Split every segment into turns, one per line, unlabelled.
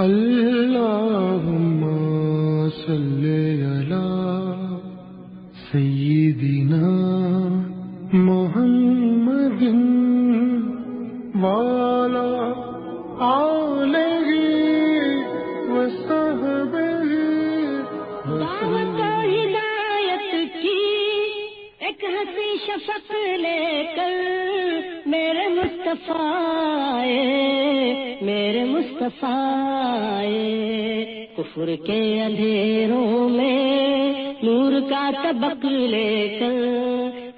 اللهم صل على سيدنا محمد وعلى آله وصحبه
دعوت ہدایت کی ایک ہنسی شفق لے کر میرے مصطفیٰ آئے، میرے مصطفیٰ۔ کفر کے اندھیروں میں نور کا طبق لے کر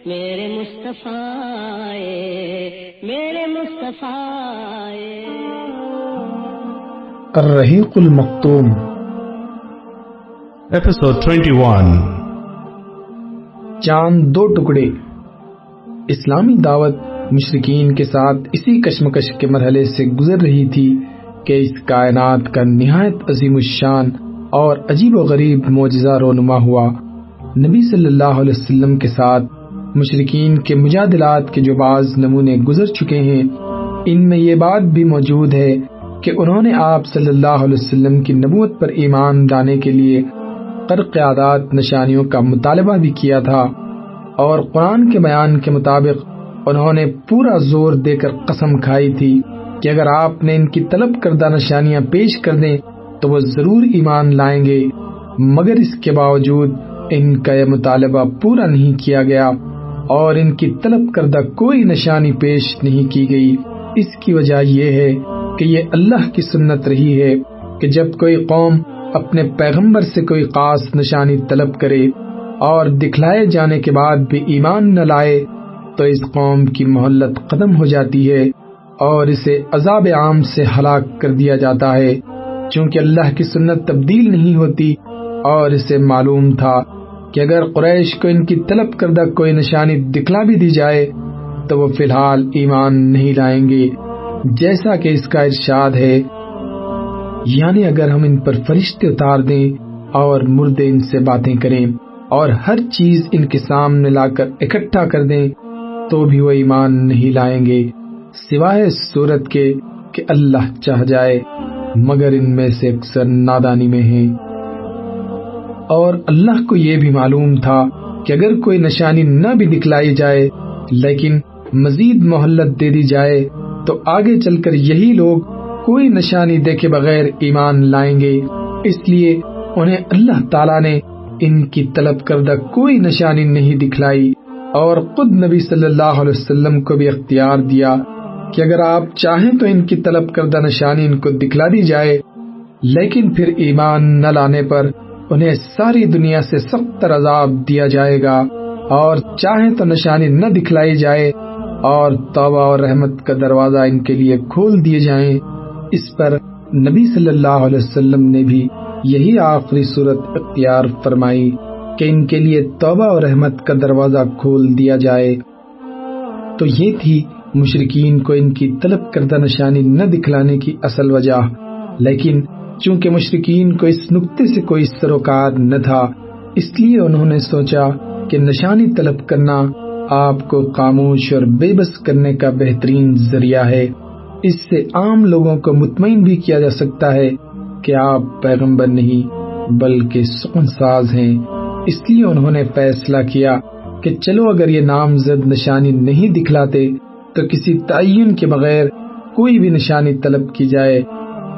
میرے مصطفیٰ آئے، میرے مصطفیٰ۔
الرحیق المختوم
Episode 21
چاند دو ٹکڑے اسلامی دعوت مشرقین کے ساتھ اسی کشمکش کے مرحلے سے گزر رہی تھی کہ اس کائنات کا نہایت عظیم الشان اور عجیب و غریب معجزہ رونما ہوا۔ نبی صلی اللہ علیہ وسلم کے ساتھ مشرقین کے مجادلات کے جو بعض نمونے گزر چکے ہیں، ان میں یہ بات بھی موجود ہے کہ انہوں نے آپ صلی اللہ علیہ وسلم کی نبوت پر ایمان لانے کے لیے قرق عادات نشانیوں کا مطالبہ بھی کیا تھا اور قرآن کے بیان کے مطابق انہوں نے پورا زور دے کر قسم کھائی تھی کہ اگر آپ نے ان کی طلب کردہ نشانیاں پیش کر دیں تو وہ ضرور ایمان لائیں گے۔ مگر اس کے باوجود ان کا یہ مطالبہ پورا نہیں کیا گیا اور ان کی طلب کردہ کوئی نشانی پیش نہیں کی گئی۔ اس کی وجہ یہ ہے کہ یہ اللہ کی سنت رہی ہے کہ جب کوئی قوم اپنے پیغمبر سے کوئی خاص نشانی طلب کرے اور دکھلائے جانے کے بعد بھی ایمان نہ لائے تو اس قوم کی مہلت ختم ہو جاتی ہے اور اسے عذاب عام سے ہلاک کر دیا جاتا ہے۔ چونکہ اللہ کی سنت تبدیل نہیں ہوتی اور اسے معلوم تھا کہ اگر قریش کو ان کی طلب کردہ کوئی نشانی دکھلا بھی دی جائے، تو وہ فی الحال ایمان نہیں لائیں گے۔ جیسا کہ اس کا ارشاد ہے یعنی اگر ہم ان پر فرشتے اتار دیں اور مردے ان سے باتیں کریں اور ہر چیز ان کے سامنے لا کر اکٹھا کر دیں تو بھی وہ ایمان نہیں لائیں گے، سوائے صورت کے کہ اللہ چاہ جائے، مگر ان میں سے اکثر نادانی میں ہیں۔ اور اللہ کو یہ بھی معلوم تھا کہ اگر کوئی نشانی نہ بھی دکھلائی جائے، لیکن مزید مہلت دے دی جائے، تو آگے چل کر یہی لوگ کوئی نشانی دیکھے بغیر ایمان لائیں گے۔ اس لیے انہیں اللہ تعالیٰ نے ان کی طلب کردہ کوئی نشانی نہیں دکھلائی۔ اور خود نبی صلی اللہ علیہ وسلم کو بھی اختیار دیا کہ اگر آپ چاہیں تو ان کی طلب کردہ نشانی ان کو دکھلا دی جائے، لیکن پھر ایمان نہ لانے پر انہیں ساری دنیا سے سخت عذاب دیا جائے گا اور چاہیں تو نشانی نہ دکھلائی جائے اور توبہ اور رحمت کا دروازہ ان کے لیے کھول دیے جائیں۔ اس پر نبی صلی اللہ علیہ وسلم نے بھی یہی آخری صورت اختیار فرمائی۔ کہ ان کے لیے توبہ اور رحمت کا دروازہ کھول دیا جائے۔ تو یہ تھی مشرقین کو ان کی طلب کردہ نشانی نہ دکھلانے کی اصل وجہ۔ لیکن چونکہ مشرقین کو اس نقطے سے کوئی سروکار نہ تھا، اس لیے انہوں نے سوچا کہ نشانی طلب کرنا آپ کو خاموش اور بے بس کرنے کا بہترین ذریعہ ہے۔ اس سے عام لوگوں کو مطمئن بھی کیا جا سکتا ہے کہ آپ پیغمبر نہیں، بلکہ سکون ساز ہیں۔ اس لیے انہوں نے فیصلہ کیا کہ چلو اگر یہ نامزد نشانی نہیں دکھلاتے تو کسی تعین کے بغیر کوئی بھی نشانی طلب کی جائے۔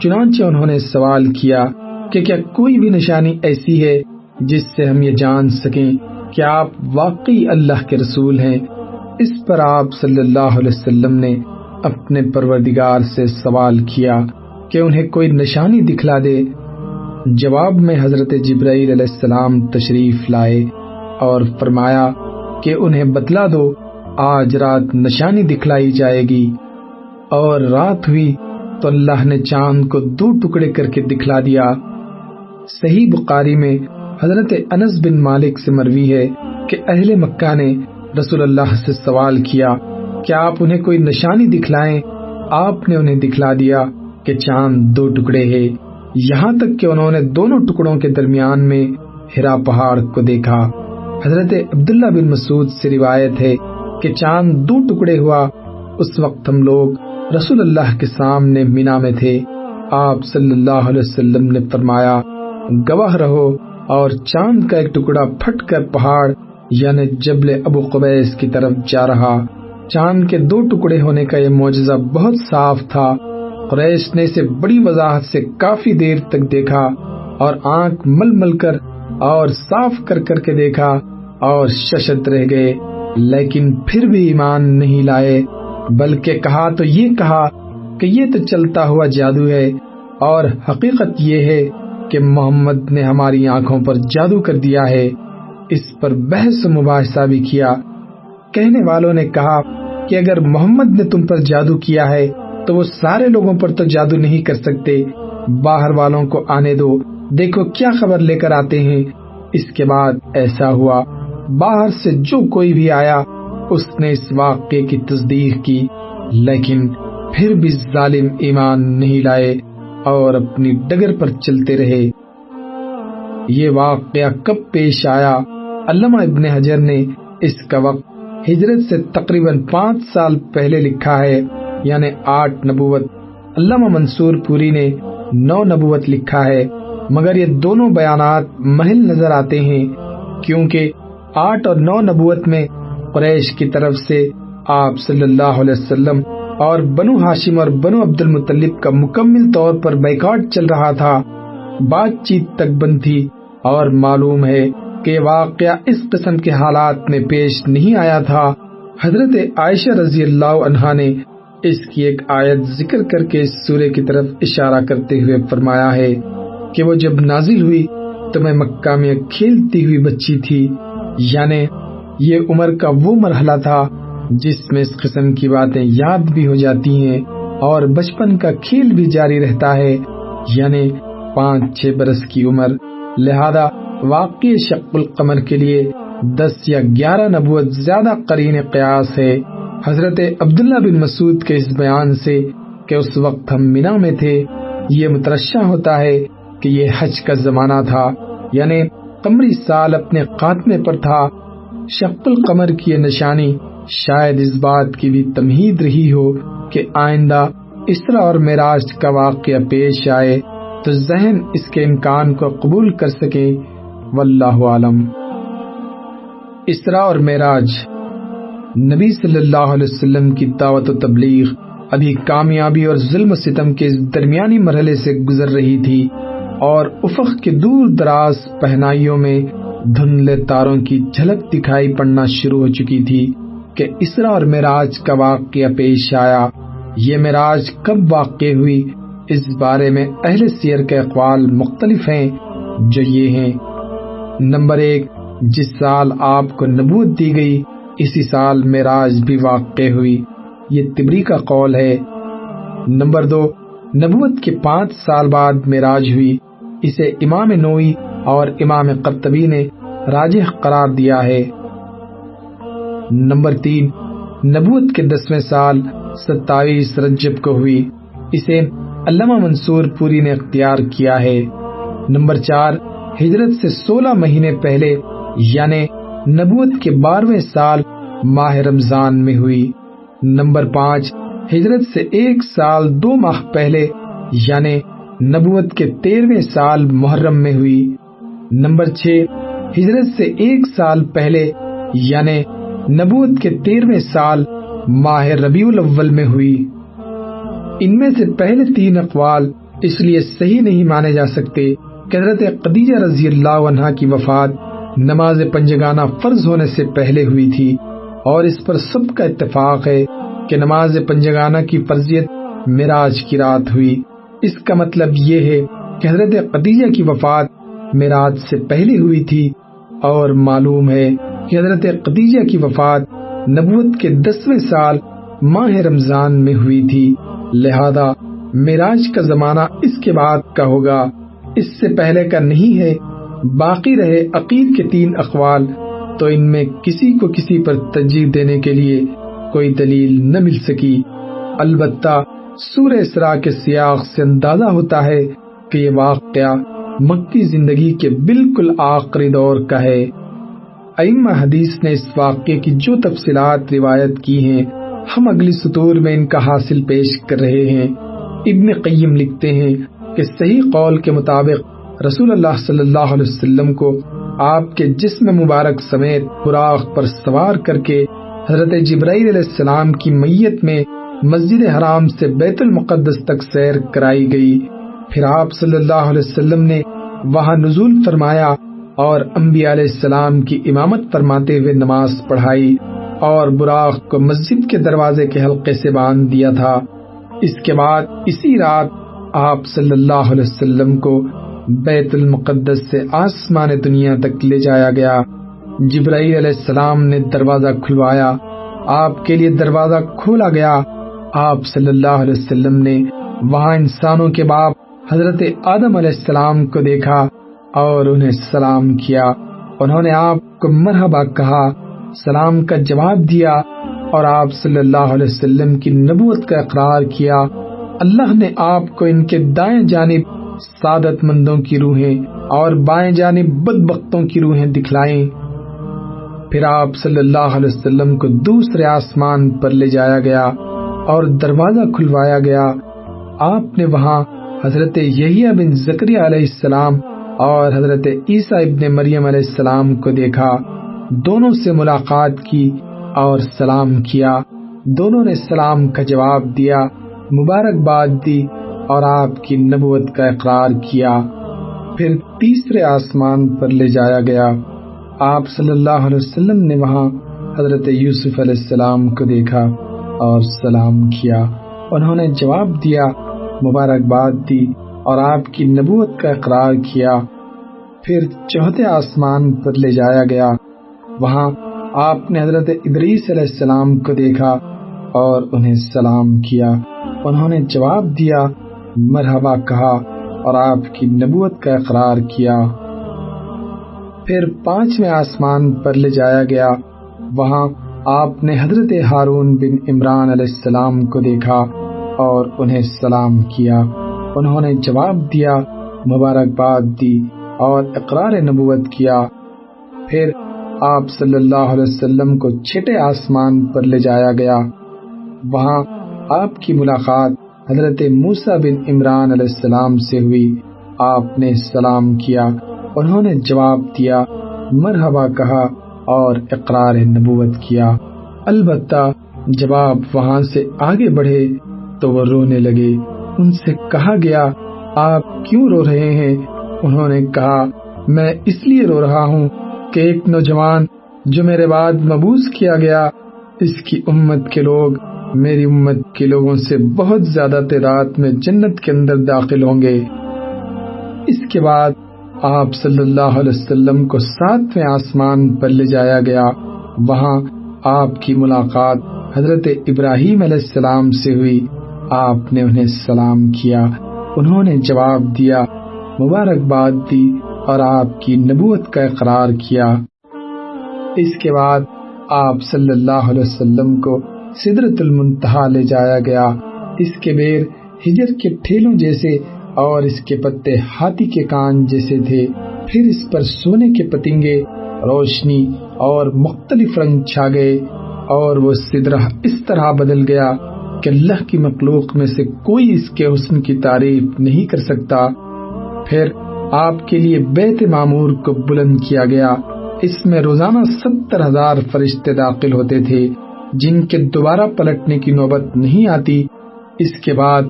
چنانچہ انہوں نے سوال کیا کہ کیا کوئی بھی نشانی ایسی ہے جس سے ہم یہ جان سکیں کہ آپ واقعی اللہ کے رسول ہیں۔ اس پر آپ صلی اللہ علیہ وسلم نے اپنے پروردگار سے سوال کیا کہ انہیں کوئی نشانی دکھلا دے۔ جواب میں حضرت جبرائیل علیہ السلام تشریف لائے اور فرمایا کہ انہیں بتلا دو، آج رات نشانی دکھلائی جائے گی اور رات ہوئی تو اللہ نے چاند کو دو ٹکڑے کر کے دکھلا دیا۔ صحیح بخاری میں حضرت انس بن مالک سے مروی ہے کہ اہل مکہ نے رسول اللہ سے سوال کیا کہ آپ انہیں کوئی نشانی دکھلائیں؟ آپ نے انہیں دکھلا دیا کہ چاند دو ٹکڑے ہے یہاں تک کہ انہوں نے دونوں ٹکڑوں کے درمیان میں ہرا پہاڑ کو دیکھا۔ حضرت عبداللہ بن مسعود سے روایت ہے کہ چاند دو ٹکڑے ہوا۔ اس وقت ہم لوگ رسول اللہ کے سامنے مینا میں تھے۔ آپ صلی اللہ علیہ وسلم نے فرمایا، گواہ رہو اور چاند کا ایک ٹکڑا پھٹ کر پہاڑ یعنی جبل ابو قبیس کی طرف جا رہا۔ چاند کے دو ٹکڑے ہونے کا یہ معجزہ بہت صاف تھا۔ قریش نے اسے بڑی وضاحت سے کافی دیر تک دیکھا اور آنکھ مل مل کر اور صاف کر کر کے دیکھا اور ششت رہ گئے۔ لیکن پھر بھی ایمان نہیں لائے، بلکہ کہا تو یہ کہا کہ یہ تو چلتا ہوا جادو ہے اور حقیقت یہ ہے کہ محمد نے ہماری آنکھوں پر جادو کر دیا ہے، اس پر بحث و مباحثہ بھی کیا۔ کہنے والوں نے کہا کہ اگر محمد نے تم پر جادو کیا ہے تو وہ سارے لوگوں پر تو جادو نہیں کر سکتے۔ باہر والوں کو آنے دو۔ دیکھو کیا خبر لے کر آتے ہیں۔ اس کے بعد ایسا ہوا۔ باہر سے جو کوئی بھی آیا، اس نے اس واقعے کی تصدیق کی۔ لیکن پھر بھی ظالم ایمان نہیں لائے اور اپنی ڈگر پر چلتے رہے۔ یہ واقعہ کب پیش آیا؟ علامہ ابن حجر نے اس کا وقت ہجرت سے تقریباً پانچ سال پہلے لکھا ہے۔ یعنی آٹھ نبوت۔ علامہ منصور پوری نے نو نبوت لکھا ہے، مگر یہ دونوں بیانات محل نظر آتے ہیں، کیونکہ آٹھ اور نو نبوت میں قریش کی طرف سے آپ صلی اللہ علیہ وسلم اور بنو ہاشم اور بنو عبد المطلب کا مکمل طور پر بیکاٹ چل رہا تھا۔ بات چیت تک بند تھی اور معلوم ہے کہ واقعہ اس قسم کے حالات میں پیش نہیں آیا تھا۔ حضرت عائشہ رضی اللہ عنہا نے اس کی ایک آیت ذکر کر کے اس سورے کی طرف اشارہ کرتے ہوئے فرمایا ہے کہ وہ جب نازل ہوئی تو میں مکہ میں کھیلتی ہوئی بچی تھی۔ یعنی یہ عمر کا وہ مرحلہ تھا جس میں اس قسم کی باتیں یاد بھی ہو جاتی ہیں اور بچپن کا کھیل بھی جاری رہتا ہے۔ یعنی پانچ چھ برس کی عمر۔ لہذا واقعی شق القمر کے لیے دس یا گیارہ نبوت زیادہ قرین قیاس ہے۔ حضرت عبداللہ بن مسعود کے اس بیان سے کہ اس وقت ہم مینا میں تھے، یہ مترشہ ہوتا ہے کہ یہ حج کا زمانہ تھا یعنی قمری سال اپنے خاتمے پر تھا۔ شق القمر کی یہ نشانی شاید اس بات کی بھی تمہید رہی ہو کہ آئندہ اسرا اور معراج کا واقعہ پیش آئے تو ذہن اس کے امکان کو قبول کر سکے واللہ عالم۔ اسرا اور معراج نبی صلی اللہ علیہ وسلم کی دعوت و تبلیغ ابھی کامیابی اور ظلم و ستم کے درمیانی مرحلے سے گزر رہی تھی اور افق کے دور دراز پہنائیوں میں دھندلے تاروں کی جھلک دکھائی پڑنا شروع ہو چکی تھی کہ اسرا اور معراج کا واقعہ پیش آیا۔ یہ معراج کب واقع ہوئی؟ اس بارے میں اہل سیر کے اقوال مختلف ہیں جو یہ ہیں۔ نمبر ایک، جس سال آپ کو نبوت دی گئی اسی سال معراج بھی واقع ہوئی۔ یہ تبری کا قول ہے۔ نمبر دو، نبوت کے پانچ سال بعد معراج ہوئی۔ اسے امام نوئی اور امام قرطبی نے راجح قرار دیا ہے۔ نمبر تین، نبوت کے دسویں سال ستائیس رجب کو ہوئی۔ اسے علامہ منصور پوری نے اختیار کیا ہے۔ نمبر چار، ہجرت سے سولہ مہینے پہلے یعنی نبوت کے بارہویں سال ماہ رمضان میں ہوئی۔ نمبر پانچ، ہجرت سے ایک سال دو ماہ پہلے یعنی نبوت کے تیرہویں سال محرم میں ہوئی۔ نمبر چھ، ہجرت سے ایک سال پہلے یعنی نبوت کے تیرہویں سال ماہ ربیع الاول میں ہوئی۔ ان میں سے پہلے تین اقوال اس لیے صحیح نہیں مانے جا سکتے کہ حضرت قدیجہ رضی اللہ عنہ کی وفات نماز پنجگانہ فرض ہونے سے پہلے ہوئی تھی اور اس پر سب کا اتفاق ہے کہ نماز پنجگانہ کی فرضیت معراج کی رات ہوئی۔ اس کا مطلب یہ ہے کہ حضرت قدیجہ کی وفات معراج سے پہلے ہوئی تھی اور معلوم ہے کہ حضرت قدیجہ کی وفات نبوت کے دسویں سال ماہ رمضان میں ہوئی تھی۔ لہذا معراج کا زمانہ اس کے بعد کا ہوگا۔ اس سے پہلے کا نہیں ہے باقی رہے عقید کے تین اقوال، تو ان میں کسی کو کسی پر ترجیح دینے کے لیے کوئی دلیل نہ مل سکی۔ البتہ سور اسرا کے سیاق سے اندازہ ہوتا ہے کہ یہ واقعہ مکی زندگی کے بالکل آخری دور کا ہے۔ ائمہ حدیث نے اس واقعے کی جو تفصیلات روایت کی ہیں، ہم اگلی سطور میں ان کا حاصل پیش کر رہے ہیں۔ ابن قیم لکھتے ہیں کہ صحیح قول کے مطابق رسول اللہ صلی اللہ علیہ وسلم کو آپ کے جسم مبارک سمیت براق پر سوار کر کے حضرت جبرائیل علیہ السلام کی میت میں مسجد حرام سے بیت المقدس تک سیر کرائی گئی۔ پھر آپ صلی اللہ علیہ وسلم نے وہاں نزول فرمایا اور انبیاء علیہ السلام کی امامت فرماتے ہوئے نماز پڑھائی اور براق کو مسجد کے دروازے کے حلقے سے باندھ دیا تھا۔ اس کے بعد اسی رات آپ صلی اللہ علیہ وسلم کو بیت المقدس سے آسمان دنیا تک لے جایا گیا۔ جبرائیل علیہ السلام نے دروازہ کھلوایا۔ آپ کے لیے دروازہ کھولا گیا۔ آپ صلی اللہ علیہ وسلم نے وہاں انسانوں کے باپ حضرت آدم علیہ السلام کو دیکھا اور انہیں سلام کیا۔ انہوں نے آپ کو مرحبا کہا، سلام کا جواب دیا اور آپ صلی اللہ علیہ وسلم کی نبوت کا اقرار کیا۔ اللہ نے آپ کو ان کے دائیں جانب سعادت مندوں کی روحیں اور بائیں جانب بد بختوں کی روحیں دکھلائیں۔ پھر آپ صلی اللہ علیہ وسلم کو دوسرے آسمان پر لے جایا گیا اور دروازہ کھلوایا گیا۔ آپ نے وہاں حضرت یحییٰ بن زکریہ علیہ السلام اور حضرت عیسیٰ ابن مریم علیہ السلام کو دیکھا۔ دونوں سے ملاقات کی اور سلام کیا۔ دونوں نے سلام کا جواب دیا، مبارکباد دی اور آپ کی نبوت کا اقرار کیا، پھر تیسرے آسمان پر لے جایا گیا۔ آپ صلی اللہ علیہ وسلم نے وہاں حضرت یوسف علیہ السلام کو دیکھا اور سلام کیا۔ انہوں نے جواب دیا، مبارکباد دی اور آپ کی نبوت کا اقرار کیا۔ پھر چوتھے آسمان پر لے جایا گیا۔ وہاں آپ نے حضرت ادریس علیہ السلام کو دیکھا اور انہیں سلام کیا۔ انہوں نے جواب دیا مرحبا کہا اور آپ کی نبوت کا اقرار کیا۔ پھر پانچویں آسمان پر لے جایا گیا۔ وہاں آپ نے حضرت ہارون بن عمران علیہ السلام کو دیکھا اور انہیں سلام کیا۔ انہوں نے جواب دیا، مبارکباد دی اور اقرار نبوت کیا۔ پھر آپ صلی اللہ علیہ وسلم کو چھٹے آسمان پر لے جایا گیا۔ وہاں آپ کی ملاقات حضرت موسا بن عمران علیہ السلام سے ہوئی۔ آپ نے سلام کیا، انہوں نے جواب دیا، مرحبا کہا اور اقرار نبوت کیا۔ البتہ جب آپ وہاں سے آگے بڑھے تو وہ رونے لگے۔ ان سے کہا گیا، آپ کیوں رو رہے ہیں؟ انہوں نے کہا، میں اس لیے رو رہا ہوں کہ ایک نوجوان جو میرے بعد مبوس کیا گیا، اس کی امت کے لوگ میری امت کے لوگوں سے بہت زیادہ تعداد میں جنت کے اندر داخل ہوں گے۔ اس کے بعد آپ صلی اللہ علیہ وسلم کو ساتویں آسمان پر لے جایا گیا۔ وہاں آپ کی ملاقات حضرت ابراہیم علیہ السلام سے ہوئی۔ آپ نے انہیں سلام کیا۔ انہوں نے جواب دیا مبارکباد دی اور آپ کی نبوت کا اقرار کیا۔ اس کے بعد آپ صلی اللہ علیہ وسلم کو سدرت المنتہا لے جایا گیا۔ اس کے بیر ہجر کے ٹھیلوں جیسے اور اس کے پتے ہاتھی کے کان جیسے تھے۔ پھر اس پر سونے کے پتنگے روشنی اور مختلف رنگ چھا گئے اور وہ سدرہ اس طرح بدل گیا کہ اللہ کی مخلوق میں سے کوئی اس کے حسن کی تعریف نہیں کر سکتا۔ پھر آپ کے لیے بیت معمور کو بلند کیا گیا۔ اس میں روزانہ ستر ہزار فرشتے داخل ہوتے تھے۔ جن کے دوبارہ پلٹنے کی نوبت نہیں آتی، اس کے بعد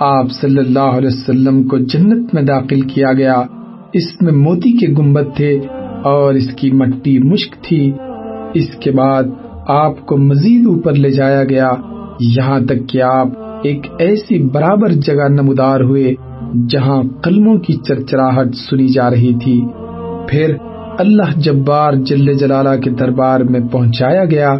آپ صلی اللہ علیہ وسلم کو جنت میں داخل کیا گیا۔ اس میں موتی کے گنبد تھے اور اس کی مٹی مشک تھی۔ اس کے بعد آپ کو مزید اوپر لے جایا گیا۔ یہاں تک کہ آپ ایک ایسی برابر جگہ نمودار ہوئے جہاں قلموں کی چرچراہٹ سنی جا رہی تھی۔ پھر اللہ جبار جل جلالہ کے دربار میں پہنچایا گیا۔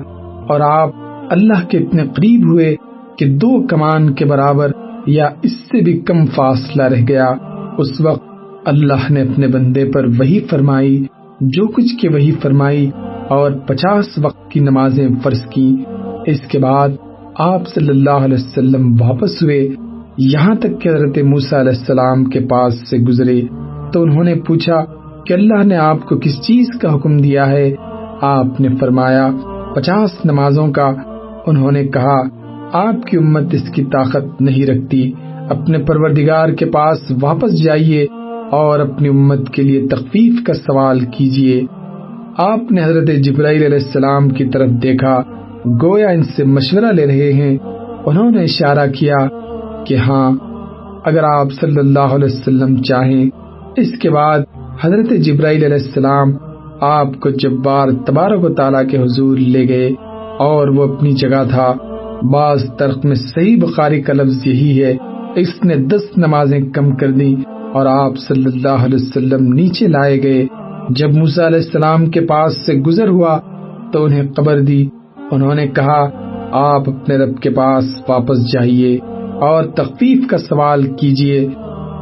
اور آپ اللہ کے اتنے قریب ہوئے کہ دو کمان کے برابر یا اس سے بھی کم فاصلہ رہ گیا، اس وقت اللہ نے اپنے بندے پر وہی فرمائی، جو کچھ کے وہی فرمائی اور پچاس وقت کی نمازیں فرض کی۔ اس کے بعد آپ صلی اللہ علیہ وسلم واپس ہوئے، یہاں تک کہ حضرت موسیٰ علیہ السلام کے پاس سے گزرے۔ تو انہوں نے پوچھا کہ اللہ نے آپ کو کس چیز کا حکم دیا ہے؟ آپ نے فرمایا پچاس نمازوں کا انہوں نے کہا، آپ کی امت اس کی طاقت نہیں رکھتی۔ اپنے پروردگار کے پاس واپس جائیے اور اپنی امت کے لیے تخفیف کا سوال کیجیے۔ آپ نے حضرت جبرائیل علیہ السلام کی طرف دیکھا، گویا ان سے مشورہ لے رہے ہیں۔ انہوں نے اشارہ کیا کہ ہاں اگر آپ صلی اللہ علیہ وسلم چاہیں۔ اس کے بعد حضرت جبرائیل علیہ السلام آپ کو جبار تبارک و تعالیٰ کے حضور لے گئے اور وہ اپنی جگہ تھا۔ بعض ترک میں صحیح بخاری کا لفظ یہی ہے، اس نے دس نمازیں کم کر دی اور آپ صلی اللہ علیہ وسلم نیچے لائے گئے۔ جب موسیٰ علیہ السلام کے پاس سے گزر ہوا تو انہیں قبر دی۔ انہوں نے کہا، آپ اپنے رب کے پاس واپس جائیے اور تخفیف کا سوال کیجیے۔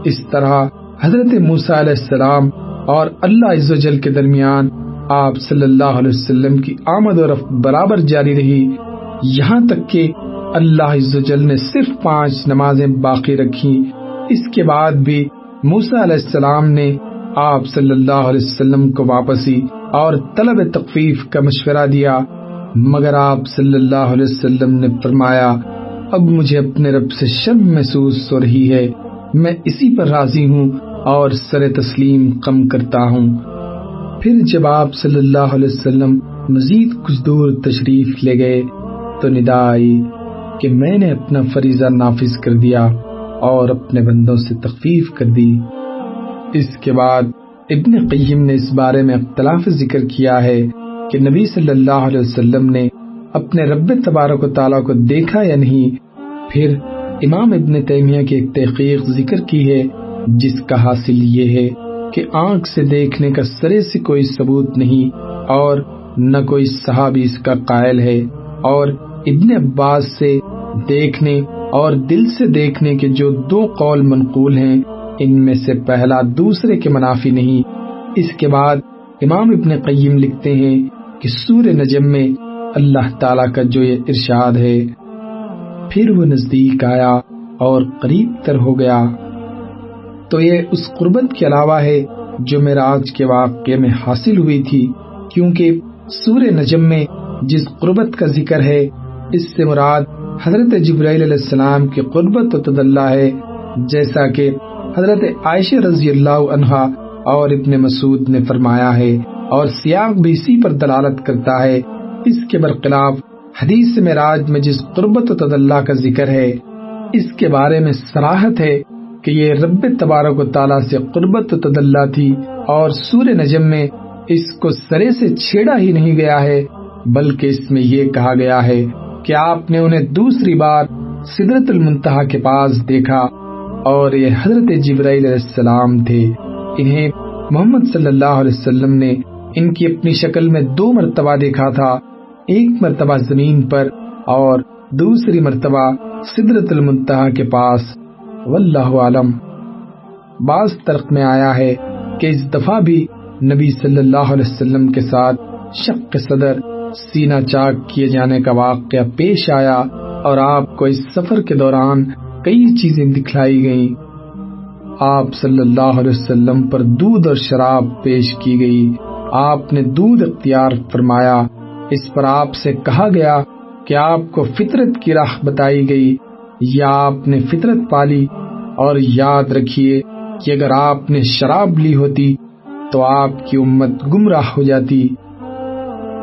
اس طرح حضرت موسیٰ علیہ السلام اور اللہ عز و جل کے درمیان آپ صلی اللہ علیہ وسلم کی آمد و رفت برابر جاری رہی۔ یہاں تک کہ اللہ عز و جل نے صرف پانچ نمازیں باقی رکھی اس کے بعد بھی موسیٰ علیہ السلام نے آپ صلی اللہ علیہ وسلم کو واپسی اور طلب تخفیف کا مشورہ دیا۔ مگر آپ صلی اللہ علیہ وسلم نے فرمایا، اب مجھے اپنے رب سے شرم محسوس ہو رہی ہے۔ میں اسی پر راضی ہوں۔ اور سر تسلیم کم کرتا ہوں۔ پھر جب آپ صلی اللہ علیہ وسلم مزید کچھ دور تشریف لے گئے تو ندا آئی کہ میں نے اپنا فریضہ نافذ کر دیا اور اپنے بندوں سے تخفیف کر دی۔ اس کے بعد ابن قیم نے اس بارے میں اختلاف ذکر کیا ہے کہ نبی صلی اللہ علیہ وسلم نے اپنے رب تبارک و تعالیٰ کو دیکھا یا نہیں۔ پھر امام ابن تیمیہ کی ایک تحقیق ذکر کی ہے جس کا حاصل یہ ہے کہ آنکھ سے دیکھنے کا سرے سے کوئی ثبوت نہیں اور نہ کوئی صحابی اس کا قائل ہے اور ابن عباس سے دیکھنے اور دل سے دیکھنے کے جو دو قول منقول ہیں، ان میں سے پہلا دوسرے کے منافی نہیں۔ اس کے بعد امام ابن قیم لکھتے ہیں کہ سور نجم میں اللہ تعالی کا جو یہ ارشاد ہے، پھر وہ نزدیک آیا اور قریب تر ہو گیا۔ تو یہ اس قربت کے علاوہ ہے جو میرا آج کے واقعے میں حاصل ہوئی تھی، کیونکہ سور نجم میں جس قربت کا ذکر ہے، اس سے مراد حضرت جبرائیل علیہ السلام کی قربت و تدلہ ہے، جیسا کہ حضرت عائشہ رضی اللہ عنہا اور ابن مسعود نے فرمایا ہے اور سیاق بھی اسی پر دلالت کرتا ہے۔ اس کے برخلاف حدیث معراج میں جس قربت و تدلہ کا ذکر ہے، اس کے بارے میں سراحت ہے کہ یہ رب تبارک و تعالیٰ سے قربت و تدلہ تھی اور سور نجم میں اس کو سرے سے چھیڑا ہی نہیں گیا ہے، بلکہ اس میں یہ کہا گیا ہے کہ آپ نے انہیں دوسری بار سدرت المنتہا کے پاس دیکھا اور یہ حضرت جبرائیل علیہ السلام تھے۔ انہیں محمد صلی اللہ علیہ وسلم نے ان کی اپنی شکل میں دو مرتبہ دیکھا تھا، ایک مرتبہ زمین پر اور دوسری مرتبہ سدرت المنتہا کے پاس۔ واللہ عالم۔ بعض ترق میں آیا ہے کہ اس دفعہ بھی نبی صلی اللہ علیہ وسلم کے ساتھ شک صدر، سینہ چاک کیے جانے کا واقعہ پیش آیا اور آپ کو اس سفر کے دوران کئی چیزیں دکھلائی گئیں۔ آپ صلی اللہ علیہ وسلم پر دودھ اور شراب پیش کی گئی۔ آپ نے دودھ اختیار فرمایا۔ اس پر آپ سے کہا گیا کہ آپ کو فطرت کی راہ بتائی گئی۔ یا آپ نے فطرت پالی اور یاد رکھیے کہ اگر آپ نے شراب لی ہوتی تو آپ کی امت گمراہ ہو جاتی۔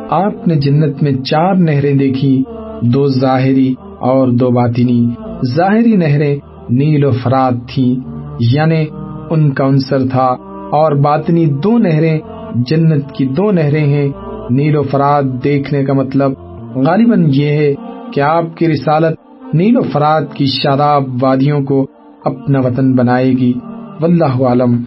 آپ نے جنت میں چار نہریں دیکھی، دو ظاہری اور دو باطنی۔ ظاہری نہریں نیل و فرات تھیں یعنی ان کا عنصر تھا۔ اور باطنی دو نہریں، جنت کی دو نہریں ہیں۔ نیل و فرات دیکھنے کا مطلب غالباً یہ ہے کہ آپ کی رسالت نیل و فرات کی شاداب وادیوں کو اپنا وطن بنائے گی۔ واللہ عالم۔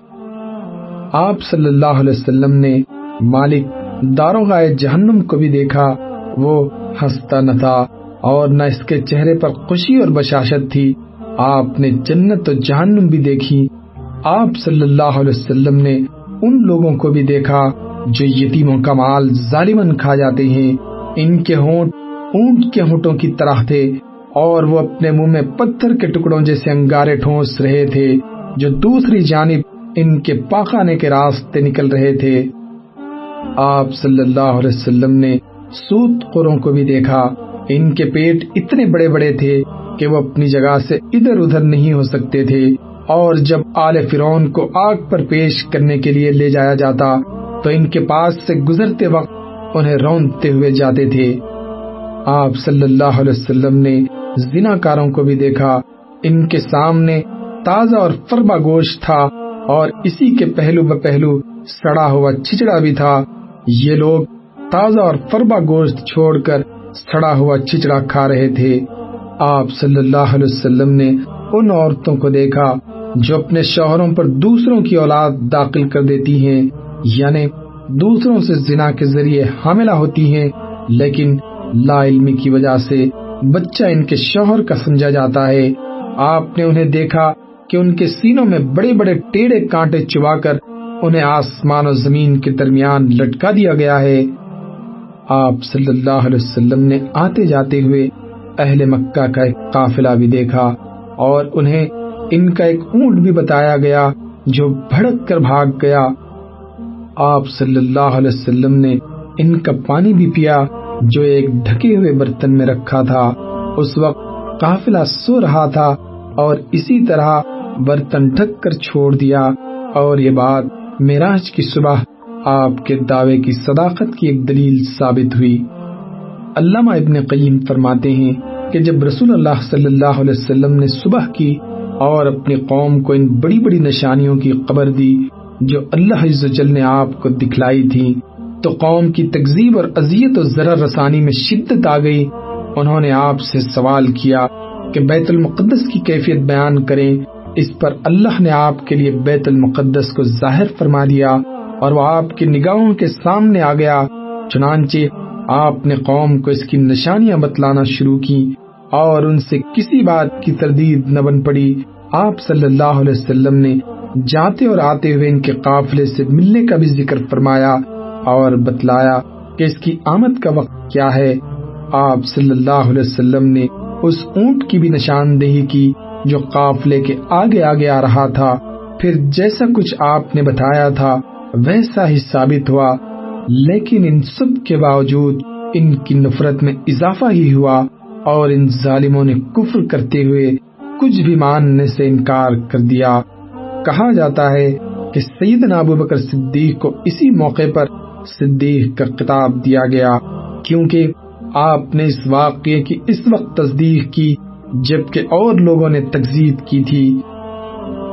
آپ صلی اللہ علیہ وسلم نے مالک داروغ جہنم کو بھی دیکھا۔ وہ ہنستا نہ تھا اور نہ اس کے چہرے پر خوشی اور بشاشت تھی۔ آپ نے جنت و جہنم بھی دیکھی۔ آپ صلی اللہ علیہ وسلم نے ان لوگوں کو بھی دیکھا جو یتیموں کا مال ظالمن کھا جاتے ہیں۔ ان کے ہونٹ اونٹ کے ہونٹوں کی طرح تھے۔ اور وہ اپنے منہ میں پتھر کے ٹکڑوں جیسے انگارے ٹھونس رہے تھے، جو دوسری جانب ان کے پاخانے کے راستے نکل رہے تھے۔ آپ صلی اللہ علیہ وسلم نے سوت خوروں کو بھی دیکھا۔ ان کے پیٹ اتنے بڑے بڑے تھے کہ وہ اپنی جگہ سے ادھر ادھر نہیں ہو سکتے تھے۔ اور جب آل فرون کو آگ پر پیش کرنے کے لیے لے جایا جاتا، تو ان کے پاس سے گزرتے وقت انہیں رونتے ہوئے جاتے تھے۔ آپ صلی اللہ علیہ وسلم نے زنا کاروں کو بھی دیکھا۔ ان کے سامنے تازہ اور فربا گوشت تھا اور اسی کے پہلو ب پہلو سڑا ہوا چچڑا بھی تھا۔ یہ لوگ تازہ اور فربا گوشت چھوڑ کر سڑا ہوا چچڑا کھا رہے تھے۔ آپ صلی اللہ علیہ وسلم نے ان عورتوں کو دیکھا جو اپنے شوہروں پر دوسروں کی اولاد داخل کر دیتی ہیں۔ یعنی دوسروں سے زنا کے ذریعے حاملہ ہوتی ہیں، لیکن لا علمی کی وجہ سے بچہ ان کے شوہر کا سمجھا جاتا ہے۔ آپ نے انہیں دیکھا کہ ان کے سینوں میں بڑے بڑے ٹیڑے کانٹے چبا کر انہیں آسمان و زمین کے درمیان لٹکا دیا گیا ہے۔ آپ صلی اللہ علیہ وسلم نے آتے جاتے ہوئے اہل مکہ کا ایک قافلہ بھی دیکھا اور انہیں ان کا ایک اونٹ بھی بتایا گیا جو بھڑک کر بھاگ گیا۔ آپ صلی اللہ علیہ وسلم نے ان کا پانی بھی پیا۔ جو ایک ڈھکے ہوئے برتن میں رکھا تھا، اس وقت قافلہ سو رہا تھا اور اسی طرح برتن ڈھک کر چھوڑ دیا۔ اور یہ بات میراج کی صبح آپ کے دعوے کی صداقت کی ایک دلیل ثابت ہوئی۔ علامہ ابن قیم فرماتے ہیں کہ جب رسول اللہ صلی اللہ علیہ وسلم نے صبح کی اور اپنی قوم کو ان بڑی بڑی نشانیوں کی خبر دی جو اللہ عز و جل نے آپ کو دکھلائی تھی تو قوم کی تکزیب اور اذیت و ذرا رسانی میں شدت آ گئی۔ انہوں نے آپ سے سوال کیا کہ بیت المقدس کی کیفیت بیان کریں۔ اس پر اللہ نے آپ کے لیے بیت المقدس کو ظاہر فرما دیا اور وہ آپ کی نگاہوں کے سامنے آ گیا۔ چنانچہ آپ نے قوم کو اس کی نشانیاں بتلانا شروع کی اور ان سے کسی بات کی تردید نہ بن پڑی۔ آپ صلی اللہ علیہ وسلم نے جاتے اور آتے ہوئے ان کے قافلے سے ملنے کا بھی ذکر فرمایا۔ اور بتلایا کہ اس کی آمد کا وقت کیا ہے۔ آپ صلی اللہ علیہ وسلم نے اس اونٹ کی بھی نشاندہی کی جو قافلے کے آگے آگے آ رہا تھا۔ پھر جیسا کچھ آپ نے بتایا تھا، ویسا ہی ثابت ہوا۔ لیکن ان سب کے باوجود ان کی نفرت میں اضافہ ہی ہوا اور ان ظالموں نے کفر کرتے ہوئے کچھ بھی ماننے سے انکار کر دیا۔ کہا جاتا ہے کہ سیدنا ابو بکر صدیق کو اسی موقع پر صدیق کا خطاب دیا گیا، کیونکہ آپ نے اس واقعے کی اس وقت تصدیق کی جبکہ اور لوگوں نے تکزیب کی تھی۔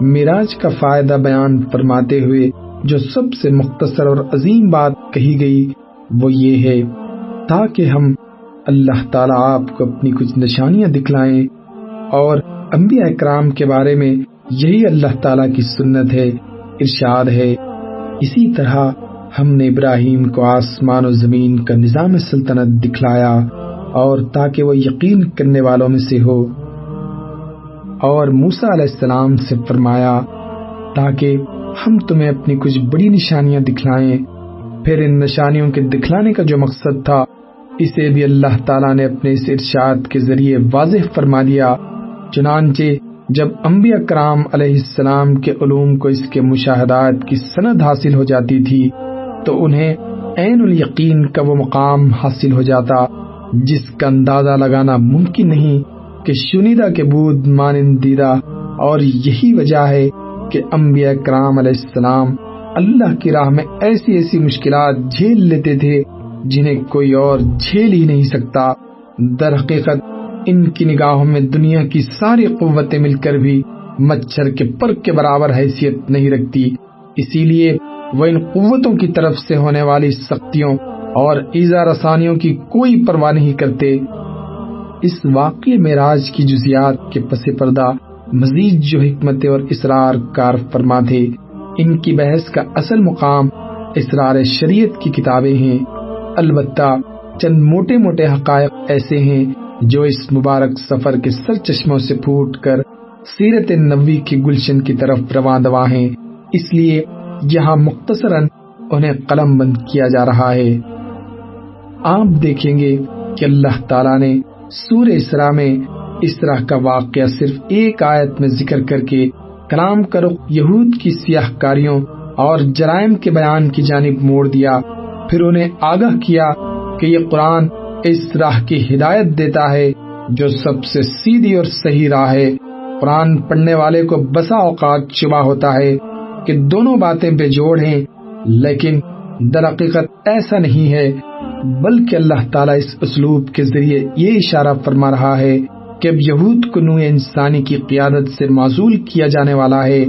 میراج کا فائدہ بیان فرماتے ہوئے جو سب سے مختصر اور عظیم بات کہی گئی وہ یہ ہے، تاکہ ہم اللہ تعالیٰ آپ کو اپنی کچھ نشانیاں دکھلائیں اور انبیاء اکرام کے بارے میں یہی اللہ تعالیٰ کی سنت ہے، ارشاد ہے۔ اسی طرح ہم نے ابراہیم کو آسمان و زمین کا نظام سلطنت دکھلایا اور تاکہ وہ یقین کرنے والوں میں سے ہو۔ اور موسا علیہ السلام سے فرمایا، تاکہ ہم تمہیں اپنی کچھ بڑی نشانیاں دکھلائیں۔ پھر ان نشانیوں کے دکھلانے کا جو مقصد تھا، اسے بھی اللہ تعالیٰ نے اپنے اس ارشاد کے ذریعے واضح فرما دیا۔ چنانچہ جب انبیاء کرام علیہ السلام کے علوم کو اس کے مشاہدات کی سند حاصل ہو جاتی تھی تو انہیں عین الیقین کا وہ مقام حاصل ہو جاتا، جس کا اندازہ لگانا ممکن نہیں کہ شنیدہ کے بود مانندیدہ اور یہی وجہ ہے کہ انبیاء کرام علیہ السلام اللہ کی راہ میں ایسی ایسی مشکلات جھیل لیتے تھے جنہیں کوئی اور جھیل ہی نہیں سکتا۔ در حقیقت، ان کی نگاہوں میں دنیا کی ساری قوتیں مل کر بھی مچھر کے پر کے برابر حیثیت نہیں رکھتی۔ اسی لیے وہ ان قوتوں کی طرف سے ہونے والی سختیوں اور ایزا رسانیوں کی کوئی پرواہ نہیں کرتے۔ اس واقعی معراج کی جزیات کے پس پردہ مزید جو حکمت اور اسرار کار فرما تھے، ان کی بحث کا اصل مقام اسرار شریعت کی کتابیں ہیں۔ البتہ چند موٹے موٹے حقائق ایسے ہیں جو اس مبارک سفر کے سر چشموں سے پھوٹ کر سیرت نبی کی گلشن کی طرف رواں دوا ہیں۔ اس لیے یہاں مختصراً انہیں قلم بند کیا جا رہا ہے۔ آپ دیکھیں گے کہ اللہ تعالیٰ نے سور اسرا میں اس طرح کا واقعہ صرف ایک آیت میں ذکر کر کے کلام کا رخ یہود کی سیاہ کاریوں اور جرائم کے بیان کی جانب موڑ دیا۔ پھر انہیں آگاہ کیا کہ یہ قرآن اس راہ کی ہدایت دیتا ہے جو سب سے سیدھی اور صحیح راہ ہے۔ قرآن پڑھنے والے کو بسا اوقات شبہ ہوتا ہے۔ کہ دونوں باتیں بے جوڑ ہیں، لیکن در حقیقت ایسا نہیں ہے، بلکہ اللہ تعالیٰ اس اسلوب کے ذریعے یہ اشارہ فرما رہا ہے کہ اب یہود کو نوع انسانی کی قیادت سے معذول کیا جانے والا ہے،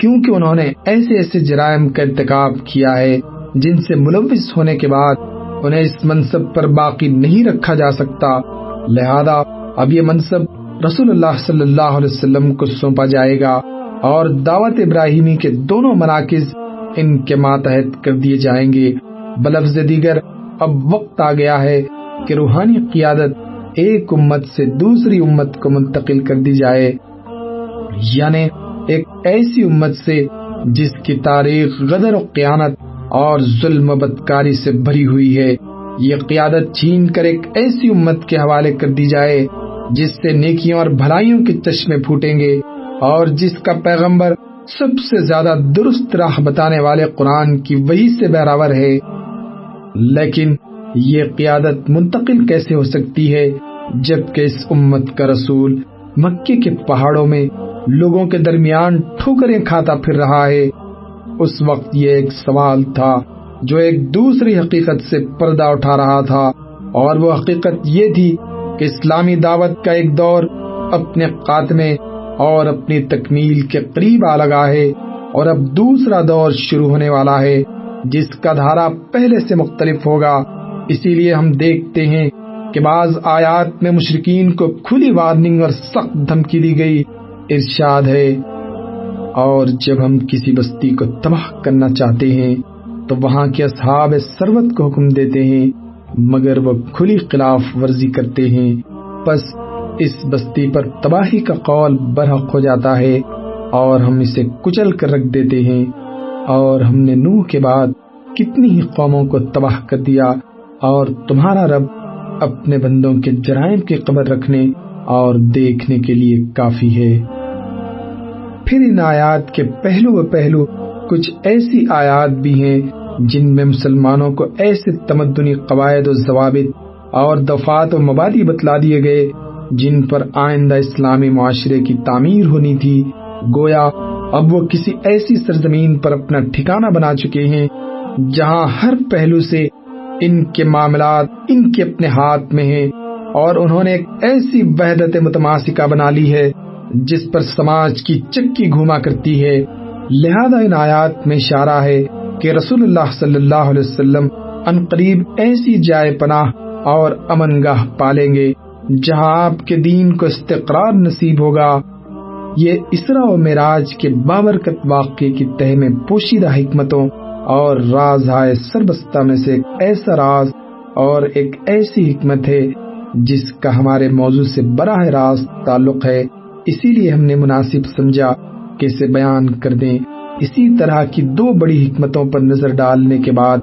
کیونکہ انہوں نے ایسے ایسے جرائم کا ارتکاب کیا ہے، جن سے ملوث ہونے کے بعد انہیں اس منصب پر باقی نہیں رکھا جا سکتا۔ لہذا اب یہ منصب رسول اللہ صلی اللہ علیہ وسلم کو سونپا جائے گا۔ اور دعوت ابراہیمی کے دونوں مراکز ان کے ماتحت کر دیے جائیں گے۔ بلفظ دیگر اب وقت آ گیا ہے کہ روحانی قیادت ایک امت سے دوسری امت کو منتقل کر دی جائے۔ یعنی ایک ایسی امت سے جس کی تاریخ غدر و قیانت اور ظلم و بدکاری سے بھری ہوئی ہے۔ یہ قیادت چھین کر ایک ایسی امت کے حوالے کر دی جائے جس سے نیکیوں اور بھلائیوں کے چشمے پھوٹیں گے۔ اور جس کا پیغمبر سب سے زیادہ درست راہ بتانے والے قرآن کی وہی سے بہراور ہے، لیکن یہ قیادت منتقل کیسے ہو سکتی ہے؟ جبکہ اس امت کا رسول مکے کے پہاڑوں میں لوگوں کے درمیان ٹھوکریں کھاتا پھر رہا ہے۔ اس وقت یہ ایک سوال تھا جو ایک دوسری حقیقت سے پردہ اٹھا رہا تھا، اور وہ حقیقت یہ تھی کہ اسلامی دعوت کا ایک دور اپنے خاتمے اور اپنی تکمیل کے قریب آ لگا ہے اور اب دوسرا دور شروع ہونے والا ہے، جس کا دھارا پہلے سے مختلف ہوگا۔ اسی لیے ہم دیکھتے ہیں کہ بعض آیات میں مشرقین کو کھلی وارننگ اور سخت دھمکی دی گئی۔ ارشاد ہے، اور جب ہم کسی بستی کو تباہ کرنا چاہتے ہیں، تو وہاں کے اصحاب سروت کو حکم دیتے ہیں، مگر وہ کھلی خلاف ورزی کرتے ہیں۔ بس اس بستی پر تباہی کا قول برحق ہو جاتا ہے اور ہم اسے کچل کر رکھ دیتے ہیں اور ہم نے نوح کے بعد کتنی ہی قوموں کو تباہ کر دیا اور تمہارا رب اپنے بندوں کے جرائم کی قبر رکھنے اور دیکھنے کے لیے کافی ہے۔ پھر ان آیات کے پہلو و پہلو کچھ ایسی آیات بھی ہیں جن میں مسلمانوں کو ایسے تمدنی قواعد و ضوابط اور دفات و مبادی بتلا دیے گئے جن پر آئندہ اسلامی معاشرے کی تعمیر ہونی تھی، گویا اب وہ کسی ایسی سرزمین پر اپنا ٹھکانہ بنا چکے ہیں، جہاں ہر پہلو سے ان کے معاملات ان کے اپنے ہاتھ میں ہیں اور انہوں نے ایک ایسی وحدت متماسکہ بنا لی ہے، جس پر سماج کی چکی گھوما کرتی ہے۔ لہذا ان آیات میں اشارہ ہے کہ رسول اللہ صلی اللہ علیہ وسلم ان قریب ایسی جائے پناہ اور امن گاہ پالیں گے۔ جہاں آپ کے دین کو استقرار نصیب ہوگا، یہ اسرا و معراج کے بابرکت واقعے کی تہ میں پوشیدہ حکمتوں اور راز ہائے سربستہ میں سے ایک ایسا راز اور ایک ایسی حکمت ہے جس کا ہمارے موضوع سے براہ راست تعلق ہے۔ اسی لیے ہم نے مناسب سمجھا کہ اسے بیان کر دیں۔ اسی طرح کی دو بڑی حکمتوں پر نظر ڈالنے کے بعد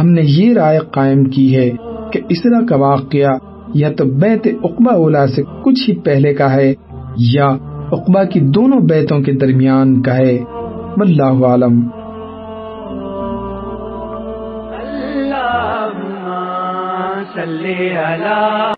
ہم نے یہ رائے قائم کی ہے کہ اسرا کا واقعہ یا تو بیت اقبا اولا سے کچھ ہی پہلے کا ہے، یا اقبا کی دونوں بیتوں کے درمیان کا ہے۔ واللہ عالم۔
صلی اللہ